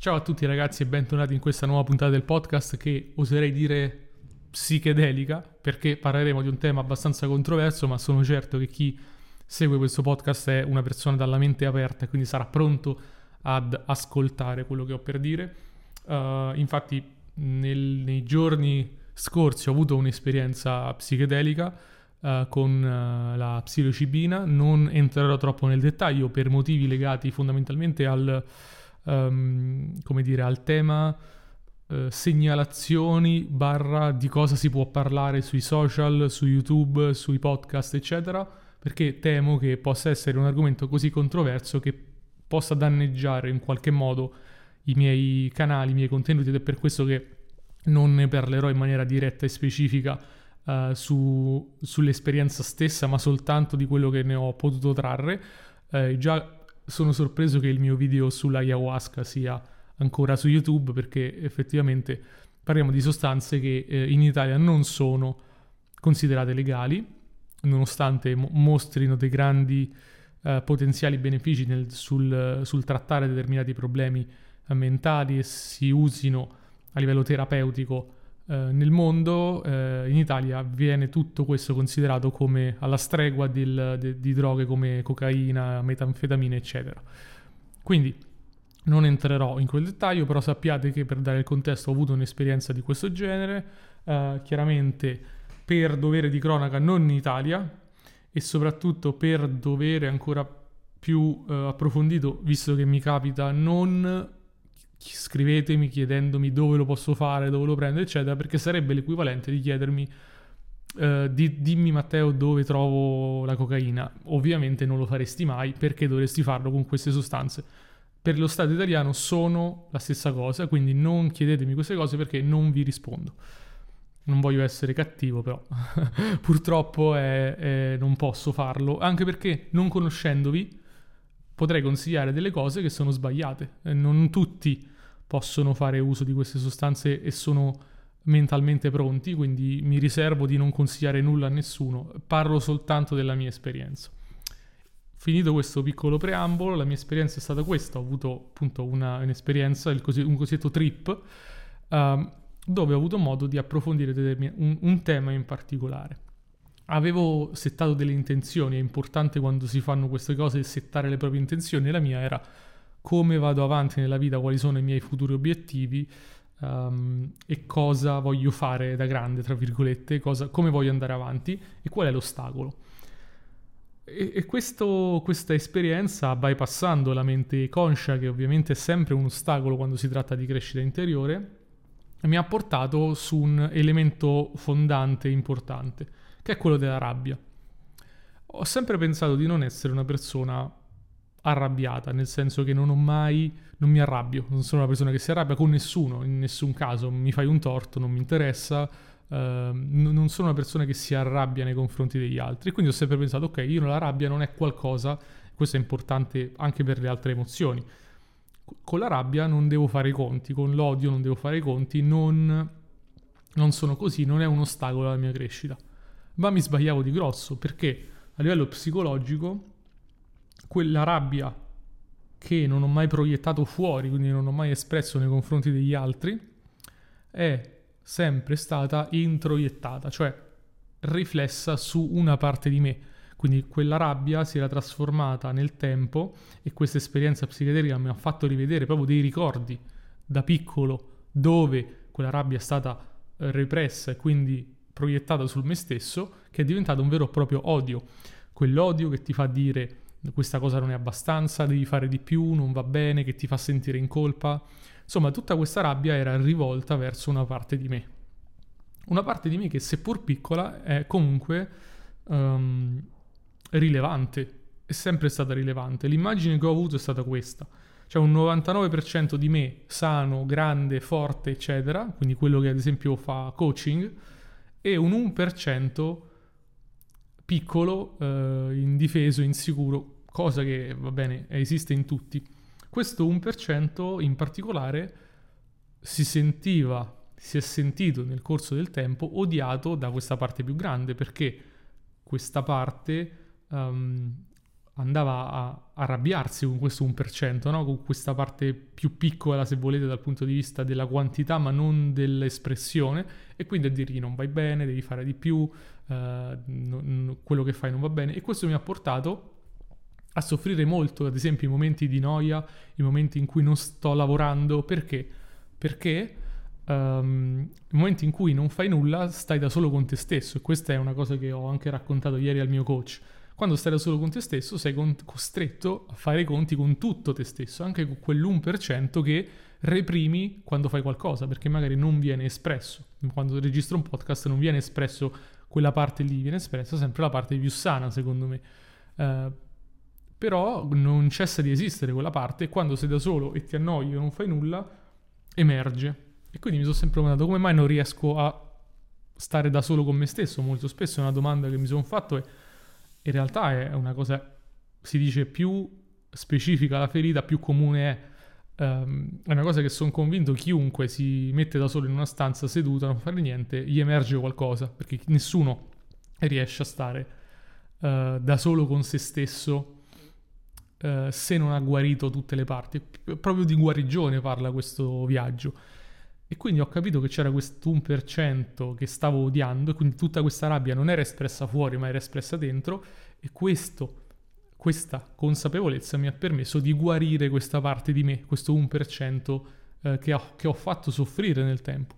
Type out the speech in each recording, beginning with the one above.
Ciao a tutti ragazzi e bentornati in questa nuova puntata del podcast che oserei dire psichedelica perché parleremo di un tema abbastanza controverso ma sono certo che chi segue questo podcast è una persona dalla mente aperta e quindi sarà pronto ad ascoltare quello che ho per dire. Uh, infatti nel, nei giorni scorsi ho avuto un'esperienza psichedelica uh, con uh, la psilocibina, non entrerò troppo nel dettaglio per motivi legati fondamentalmente al um, come dire, al tema uh, segnalazioni barra di cosa si può parlare sui social, su YouTube, sui podcast, eccetera, perché temo che possa essere un argomento così controverso che possa danneggiare in qualche modo i miei canali, i miei contenuti ed è per questo che non ne parlerò in maniera diretta e specifica uh, su, sull'esperienza stessa, ma soltanto di quello che ne ho potuto trarre. Uh, già sono sorpreso che il mio video sulla ayahuasca sia ancora su YouTube perché effettivamente parliamo di sostanze che eh, in Italia non sono considerate legali, nonostante mo- mostrino dei grandi eh, potenziali benefici nel, sul, sul, trattare determinati problemi mentali e si usino a livello terapeutico nel mondo, eh, in Italia viene tutto questo considerato come alla stregua del, de, di droghe come cocaina, metanfetamine, eccetera. Quindi non entrerò in quel dettaglio, però sappiate che per dare il contesto ho avuto un'esperienza di questo genere, eh, chiaramente per dovere di cronaca non in Italia e soprattutto per dovere ancora più eh, approfondito, visto che mi capita non scrivetemi chiedendomi dove lo posso fare, dove lo prendo, eccetera, perché sarebbe l'equivalente di chiedermi uh, di, dimmi Matteo dove trovo la cocaina. Ovviamente non lo faresti mai perché dovresti farlo con queste sostanze. Per lo Stato italiano sono la stessa cosa, quindi non chiedetemi queste cose perché non vi rispondo. Non voglio essere cattivo, però purtroppo è, è, non posso farlo, anche perché non conoscendovi potrei consigliare delle cose che sono sbagliate. Non tutti possono fare uso di queste sostanze e sono mentalmente pronti, quindi mi riservo di non consigliare nulla a nessuno, parlo soltanto della mia esperienza. Finito questo piccolo preambolo, la mia esperienza è stata questa, ho avuto appunto una, un'esperienza, così, un cosiddetto trip, uh, dove ho avuto modo di approfondire un, un tema in particolare. Avevo settato delle intenzioni, è importante quando si fanno queste cose settare le proprie intenzioni, la mia era come vado avanti nella vita, quali sono i miei futuri obiettivi um, e cosa voglio fare da grande, tra virgolette, cosa, come voglio andare avanti e qual è l'ostacolo. E, e questo, questa esperienza, bypassando la mente conscia, che ovviamente è sempre un ostacolo quando si tratta di crescita interiore, mi ha portato su un elemento fondante importante che è quello della rabbia. Ho sempre pensato di non essere una persona arrabbiata, nel senso che non ho mai, non mi arrabbio, non sono una persona che si arrabbia con nessuno, in nessun caso, mi fai un torto, non mi interessa, uh, non sono una persona che si arrabbia nei confronti degli altri, quindi ho sempre pensato, ok, io la rabbia non è qualcosa, questo è importante anche per le altre emozioni, con la rabbia non devo fare i conti, con l'odio non devo fare i conti, non, non sono così, non è un ostacolo alla mia crescita. Ma mi sbagliavo di grosso perché a livello psicologico quella rabbia che non ho mai proiettato fuori, quindi non ho mai espresso nei confronti degli altri, è sempre stata introiettata, cioè riflessa su una parte di me. Quindi quella rabbia si era trasformata nel tempo e questa esperienza psichedelica mi ha fatto rivedere proprio dei ricordi da piccolo dove quella rabbia è stata repressa e quindi proiettata sul me stesso che è diventato un vero e proprio odio. Quell'odio che ti fa dire questa cosa non è abbastanza, devi fare di più, non va bene, che ti fa sentire in colpa. Insomma, tutta questa rabbia era rivolta verso una parte di me. Una parte di me che seppur piccola è comunque um, rilevante, è sempre stata rilevante. L'immagine che ho avuto è stata questa. C'è un 99% di me sano, grande, forte, eccetera, quindi quello che ad esempio fa coaching, e un 1% piccolo, eh, indifeso, insicuro, cosa che va bene, esiste in tutti. Questo 1% in particolare si sentiva, si è sentito nel corso del tempo odiato da questa parte più grande perché questa parte um, andava a arrabbiarsi con questo 1%, no? con questa parte più piccola, se volete, dal punto di vista della quantità, ma non dell'espressione, e quindi a dirgli non vai bene, devi fare di più, eh, non, quello che fai non va bene. E questo mi ha portato a soffrire molto, ad esempio, i momenti di noia, i momenti in cui non sto lavorando. Perché? Perché um, i momenti in cui non fai nulla stai da solo con te stesso, e questa è una cosa che ho anche raccontato ieri al mio coach quando stai da solo con te stesso sei con- costretto a fare i conti con tutto te stesso, anche con quell'1% che reprimi quando fai qualcosa, perché magari non viene espresso. Quando registro un podcast non viene espresso quella parte lì, viene espressa sempre la parte più sana, secondo me. Uh, però non cessa di esistere quella parte e quando sei da solo e ti annoi e non fai nulla, emerge. E quindi mi sono sempre domandato come mai non riesco a stare da solo con me stesso. Molto spesso è una domanda che mi sono fatto e in realtà è una cosa, si dice più specifica la ferita, più comune è. Um, è una cosa che sono convinto chiunque si mette da solo in una stanza seduta, non fa niente, gli emerge qualcosa, perché nessuno riesce a stare uh, da solo con se stesso uh, se non ha guarito tutte le parti. Proprio di guarigione parla questo viaggio. E quindi ho capito che c'era questo 1% che stavo odiando e quindi tutta questa rabbia non era espressa fuori ma era espressa dentro e questo, questa consapevolezza mi ha permesso di guarire questa parte di me, questo 1% eh, che, ho, che ho fatto soffrire nel tempo.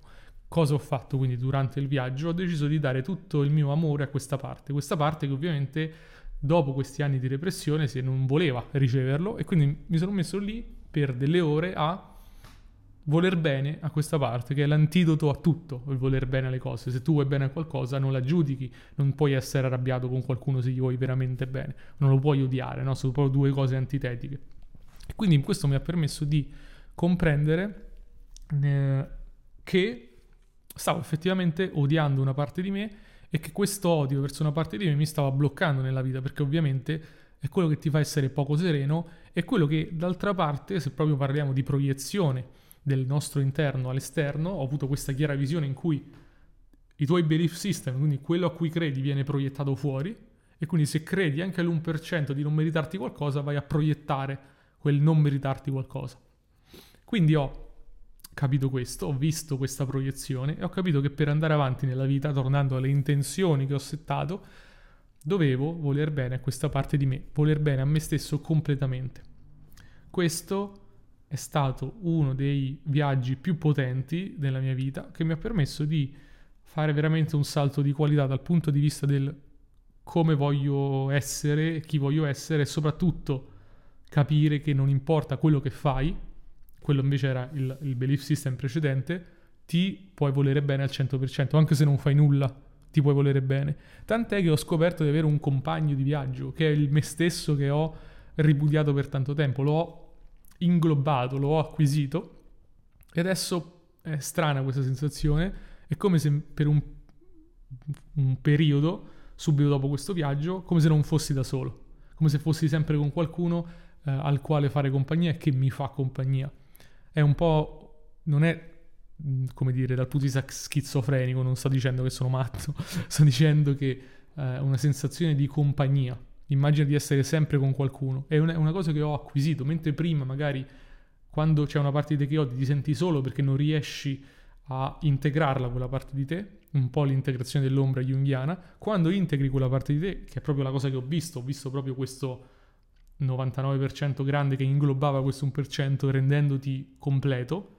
Cosa ho fatto quindi durante il viaggio? Ho deciso di dare tutto il mio amore a questa parte, questa parte che ovviamente dopo questi anni di repressione se non voleva riceverlo e quindi mi sono messo lì per delle ore a voler bene a questa parte, che è l'antidoto a tutto, il voler bene alle cose. Se tu vuoi bene a qualcosa, non la giudichi, non puoi essere arrabbiato con qualcuno se gli vuoi veramente bene, non lo puoi odiare, no? Sono proprio due cose antitetiche. E quindi questo mi ha permesso di comprendere eh, che stavo effettivamente odiando una parte di me e che questo odio verso una parte di me mi stava bloccando nella vita, perché ovviamente è quello che ti fa essere poco sereno, è quello che d'altra parte, se proprio parliamo di proiezione, del nostro interno all'esterno, ho avuto questa chiara visione in cui i tuoi belief system, quindi quello a cui credi, viene proiettato fuori e quindi se credi anche all'1% di non meritarti qualcosa, vai a proiettare quel non meritarti qualcosa. Quindi ho capito questo, ho visto questa proiezione e ho capito che per andare avanti nella vita, tornando alle intenzioni che ho settato, dovevo voler bene a questa parte di me, voler bene a me stesso completamente. Questo è stato uno dei viaggi più potenti della mia vita che mi ha permesso di fare veramente un salto di qualità dal punto di vista del come voglio essere, chi voglio essere e soprattutto capire che non importa quello che fai, quello invece era il, il belief system precedente, ti puoi volere bene al 100%, anche se non fai nulla, ti puoi volere bene. Tant'è che ho scoperto di avere un compagno di viaggio, che è il me stesso che ho ripudiato per tanto tempo, l'ho inglobato, l'ho acquisito. E adesso è strana questa sensazione, è come se per un, un periodo, subito dopo questo viaggio, come se non fossi da solo, come se fossi sempre con qualcuno eh, al quale fare compagnia e che mi fa compagnia. È un po'... non è mm, come dire, dal punto di vista schizofrenico, non sto dicendo che sono matto, sto dicendo che è eh, una sensazione di compagnia, immagina di essere sempre con qualcuno. È una, cosa che ho acquisito, mentre prima magari quando c'è una parte di te che odi ti senti solo perché non riesci a integrarla quella parte di te, un po' l'integrazione dell'ombra junghiana, quando integri quella parte di te, che è proprio la cosa che ho visto, ho visto proprio questo 99% grande che inglobava questo 1% rendendoti completo,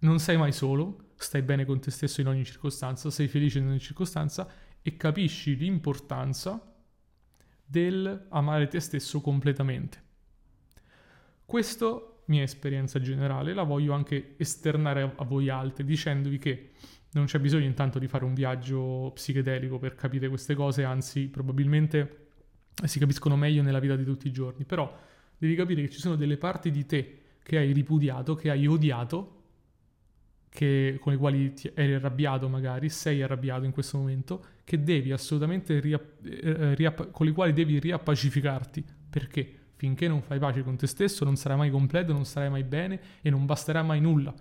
non sei mai solo, stai bene con te stesso in ogni circostanza, sei felice in ogni circostanza e capisci l'importanza del amare te stesso completamente. Questa mia esperienza generale la voglio anche esternare a, voi altri dicendovi che non c'è bisogno intanto di fare un viaggio psichedelico per capire queste cose, anzi probabilmente si capiscono meglio nella vita di tutti i giorni, però devi capire che ci sono delle parti di te che hai ripudiato, che hai odiato, che, con le quali eri arrabbiato magari, sei arrabbiato in questo momento, che devi assolutamente riapp- eh, riapp- con le quali devi riappacificarti. Perché? Finché non fai pace con te stesso non sarai mai completo, non sarai mai bene e non basterà mai nulla.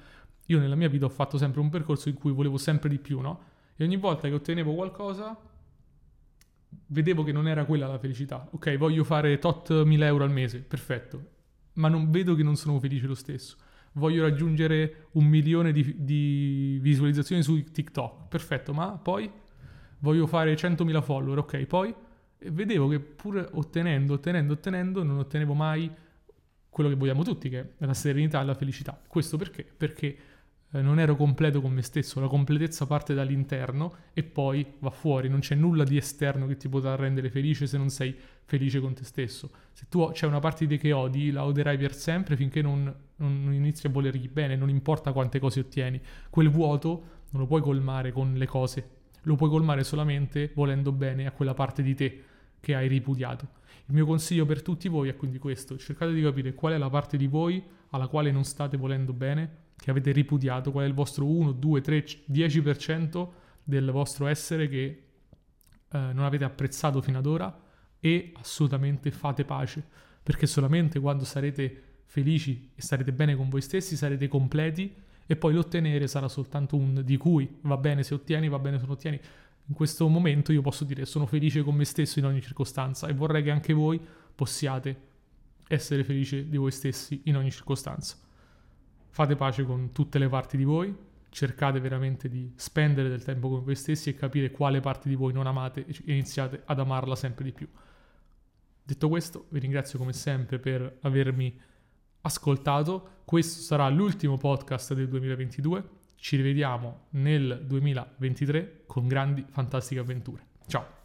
Io nella mia vita ho fatto sempre un percorso in cui volevo sempre di più, no? E ogni volta che ottenevo qualcosa vedevo che non era quella la felicità. Ok, voglio fare tot 1000 euro al mese, perfetto, ma non vedo che non sono felice lo stesso. Voglio raggiungere un milione di, di visualizzazioni su TikTok, perfetto, ma poi voglio fare 100.000 follower, ok, poi vedevo che pur ottenendo, ottenendo, ottenendo, non ottenevo mai quello che vogliamo tutti, che è la serenità e la felicità. Questo perché? Perché eh, non ero completo con me stesso, la completezza parte dall'interno e poi va fuori, non c'è nulla di esterno che ti potrà rendere felice se non sei felice con te stesso. Se tu c'è una parte di te che odi, la odierai per sempre finché non, non inizi a volergli bene, non importa quante cose ottieni. Quel vuoto non lo puoi colmare con le cose, lo puoi colmare solamente volendo bene a quella parte di te che hai ripudiato. Il mio consiglio per tutti voi è quindi questo, cercate di capire qual è la parte di voi alla quale non state volendo bene, che avete ripudiato, qual è il vostro 1, 2, 3, 10% del vostro essere che eh, non avete apprezzato fino ad ora e assolutamente fate pace, perché solamente quando sarete felici e starete bene con voi stessi sarete completi e poi l'ottenere sarà soltanto un di cui va bene se ottieni, va bene se non ottieni, in questo momento io posso dire sono felice con me stesso in ogni circostanza e vorrei che anche voi possiate essere felici di voi stessi in ogni circostanza. Fate pace con tutte le parti di voi, cercate veramente di spendere del tempo con voi stessi e capire quale parte di voi non amate e iniziate ad amarla sempre di più. Detto questo, vi ringrazio come sempre per avermi ascoltato. Questo sarà l'ultimo podcast del 2022. Ci rivediamo nel 2023 con grandi fantastiche avventure. Ciao!